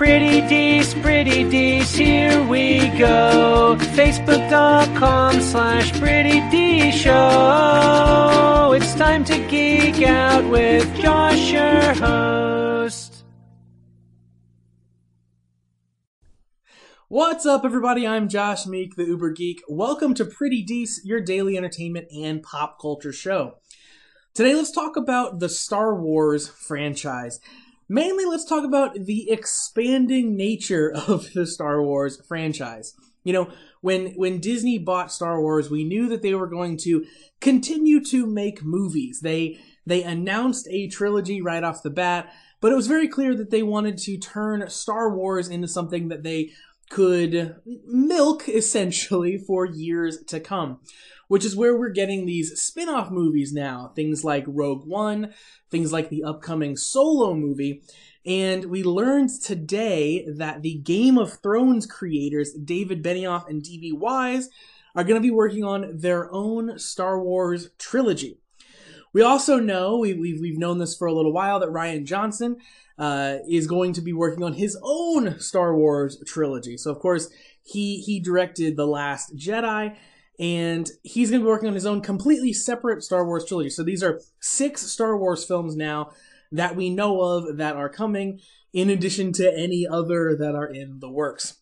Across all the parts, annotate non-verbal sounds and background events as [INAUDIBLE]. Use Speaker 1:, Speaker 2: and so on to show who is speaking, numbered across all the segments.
Speaker 1: Pretty Dees, Pretty Dees, here we go. Facebook.com slash Pretty Dees Show. It's time to geek out with Josh, your host.
Speaker 2: What's up, everybody? I'm Josh Meek, the Uber Geek. Welcome to Pretty Dees, your daily entertainment and pop culture show. Today, let's talk about the Star Wars franchise. Mainly, let's talk about the expanding nature [LAUGHS] of the Star Wars franchise. You know, when when Disney bought Star Wars, we knew that they were going to continue to make movies. They they announced a trilogy right off the bat, but it was very clear that they wanted to turn Star Wars into something that they could milk [LAUGHS] essentially for years to come which is where we're getting these spin off movies now. Things like Rogue One, things like the upcoming Solo movie. And we learned today that the Game of Thrones creators, David Benioff and D.B. Weiss, are going to be working on their own Star Wars trilogy. We also know, we, we've, we've known this for a little while, that Rian Johnson uh, is going to be working on his own Star Wars trilogy. So, of course, he, he directed The Last Jedi and he's going to be working on his own completely separate Star Wars trilogy. So these are six Star Wars films now that we know of that are coming, in addition to any other that are in the works.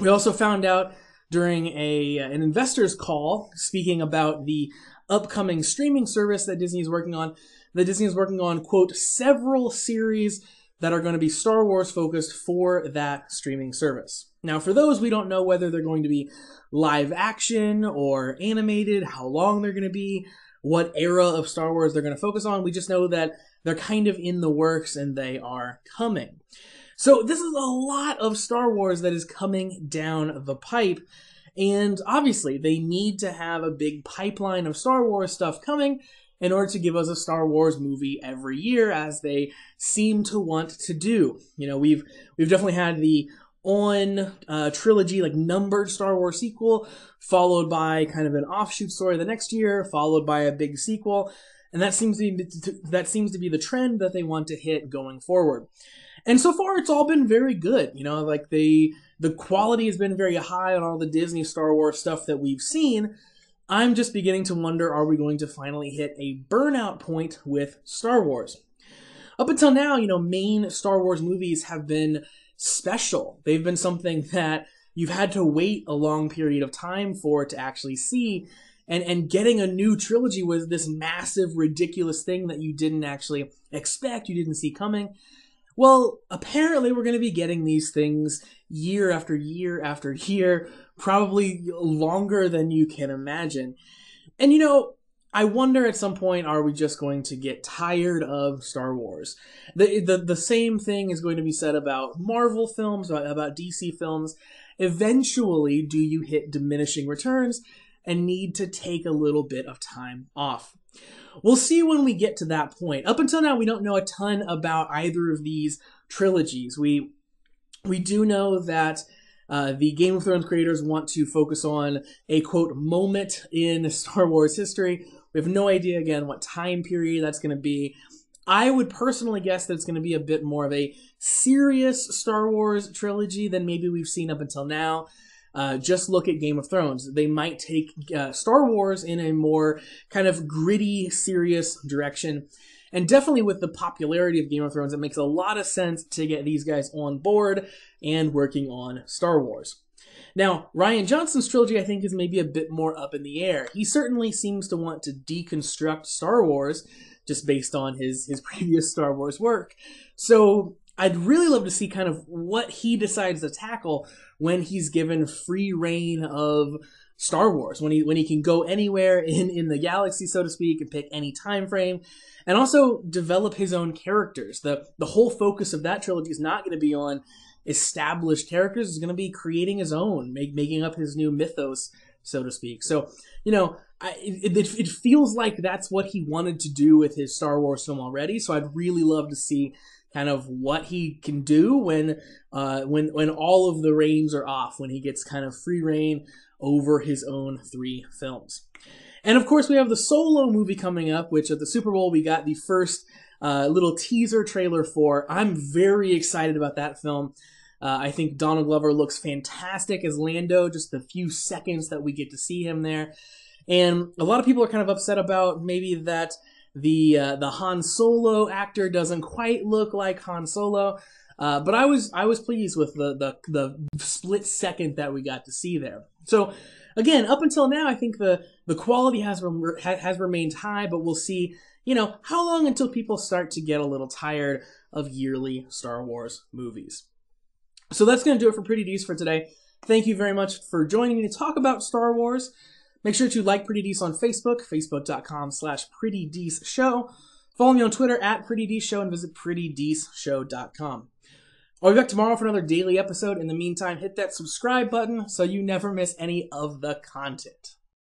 Speaker 2: We also found out during a uh, an investors call speaking about the upcoming streaming service that Disney is working on. That Disney is working on quote several series that are going to be Star Wars focused for that streaming service. Now, for those, we don't know whether they're going to be live action or animated, how long they're going to be, what era of Star Wars they're going to focus on. We just know that they're kind of in the works and they are coming. So, this is a lot of Star Wars that is coming down the pipe. And obviously, they need to have a big pipeline of Star Wars stuff coming in order to give us a Star Wars movie every year, as they seem to want to do. You know, we've we've definitely had the on uh, trilogy, like numbered Star Wars sequel, followed by kind of an offshoot story the next year, followed by a big sequel, and that seems to be that seems to be the trend that they want to hit going forward. And so far, it's all been very good. You know, like the the quality has been very high on all the Disney Star Wars stuff that we've seen. I'm just beginning to wonder: Are we going to finally hit a burnout point with Star Wars? Up until now, you know, main Star Wars movies have been special. They've been something that you've had to wait a long period of time for to actually see. And, and getting a new trilogy was this massive, ridiculous thing that you didn't actually expect, you didn't see coming. Well, apparently, we're going to be getting these things year after year after year, probably longer than you can imagine. And you know, I wonder at some point are we just going to get tired of Star Wars? The the, the same thing is going to be said about Marvel films, about, about DC films. Eventually, do you hit diminishing returns and need to take a little bit of time off? We'll see when we get to that point. Up until now, we don't know a ton about either of these trilogies. We we do know that uh, the Game of Thrones creators want to focus on a quote moment in [LAUGHS] Star Wars history we have no idea again what time period that's going to be. I would personally guess that it's going to be a bit more of a serious Star Wars trilogy than maybe we've seen up until now. Uh, just look at Game of Thrones. They might take uh, Star Wars in a more kind of gritty, serious direction. And definitely with the popularity of Game of Thrones, it makes a lot of sense to get these guys on board and working on Star Wars. Now, Rian Johnson's trilogy, I think, is maybe a bit more up in the air. He certainly seems to want to deconstruct Star Wars just based on his, his [LAUGHS] previous Star Wars work. So I'd really love to see kind of what he decides to tackle when he's given free reign of Star Wars, when he when he can go anywhere in, in the galaxy, so to speak, and pick any time frame, and also develop his own characters. The the whole focus of that trilogy is not going to be on established characters is going to be creating his own, make, making up his new mythos, so to speak. So, you know, I, it, it, feels like that's what he wanted to do with his Star Wars film already. So I'd really love to see kind of what he can do when uh, when when all of the reins are off, when he gets kind of free reign over his own three films. And of course, we have the solo movie coming up, which at the Super Bowl we got the first uh, little teaser trailer for. I'm very excited about that film. Uh, I think Donald Glover looks fantastic as Lando, just the few seconds that we get to see him there. And a lot of people are kind of upset about maybe that the uh, the Han Solo actor doesn't quite look like Han Solo. Uh, but I was I was pleased with the, the the split second that we got to see there. So again, up until now, I think the the quality has rem- has remained high, but we'll see. You know how long until people start to get a little tired of yearly Star Wars movies. So that's going to do it for Pretty D's for today. Thank you very much for joining me to talk about Star Wars. Make sure to like Pretty D's on Facebook, facebook.com slash Pretty Show. Follow me on Twitter at Pretty Show and visit PrettyDShow.com. I'll be back tomorrow for another daily episode. In the meantime, hit that subscribe button so you never miss any of the content.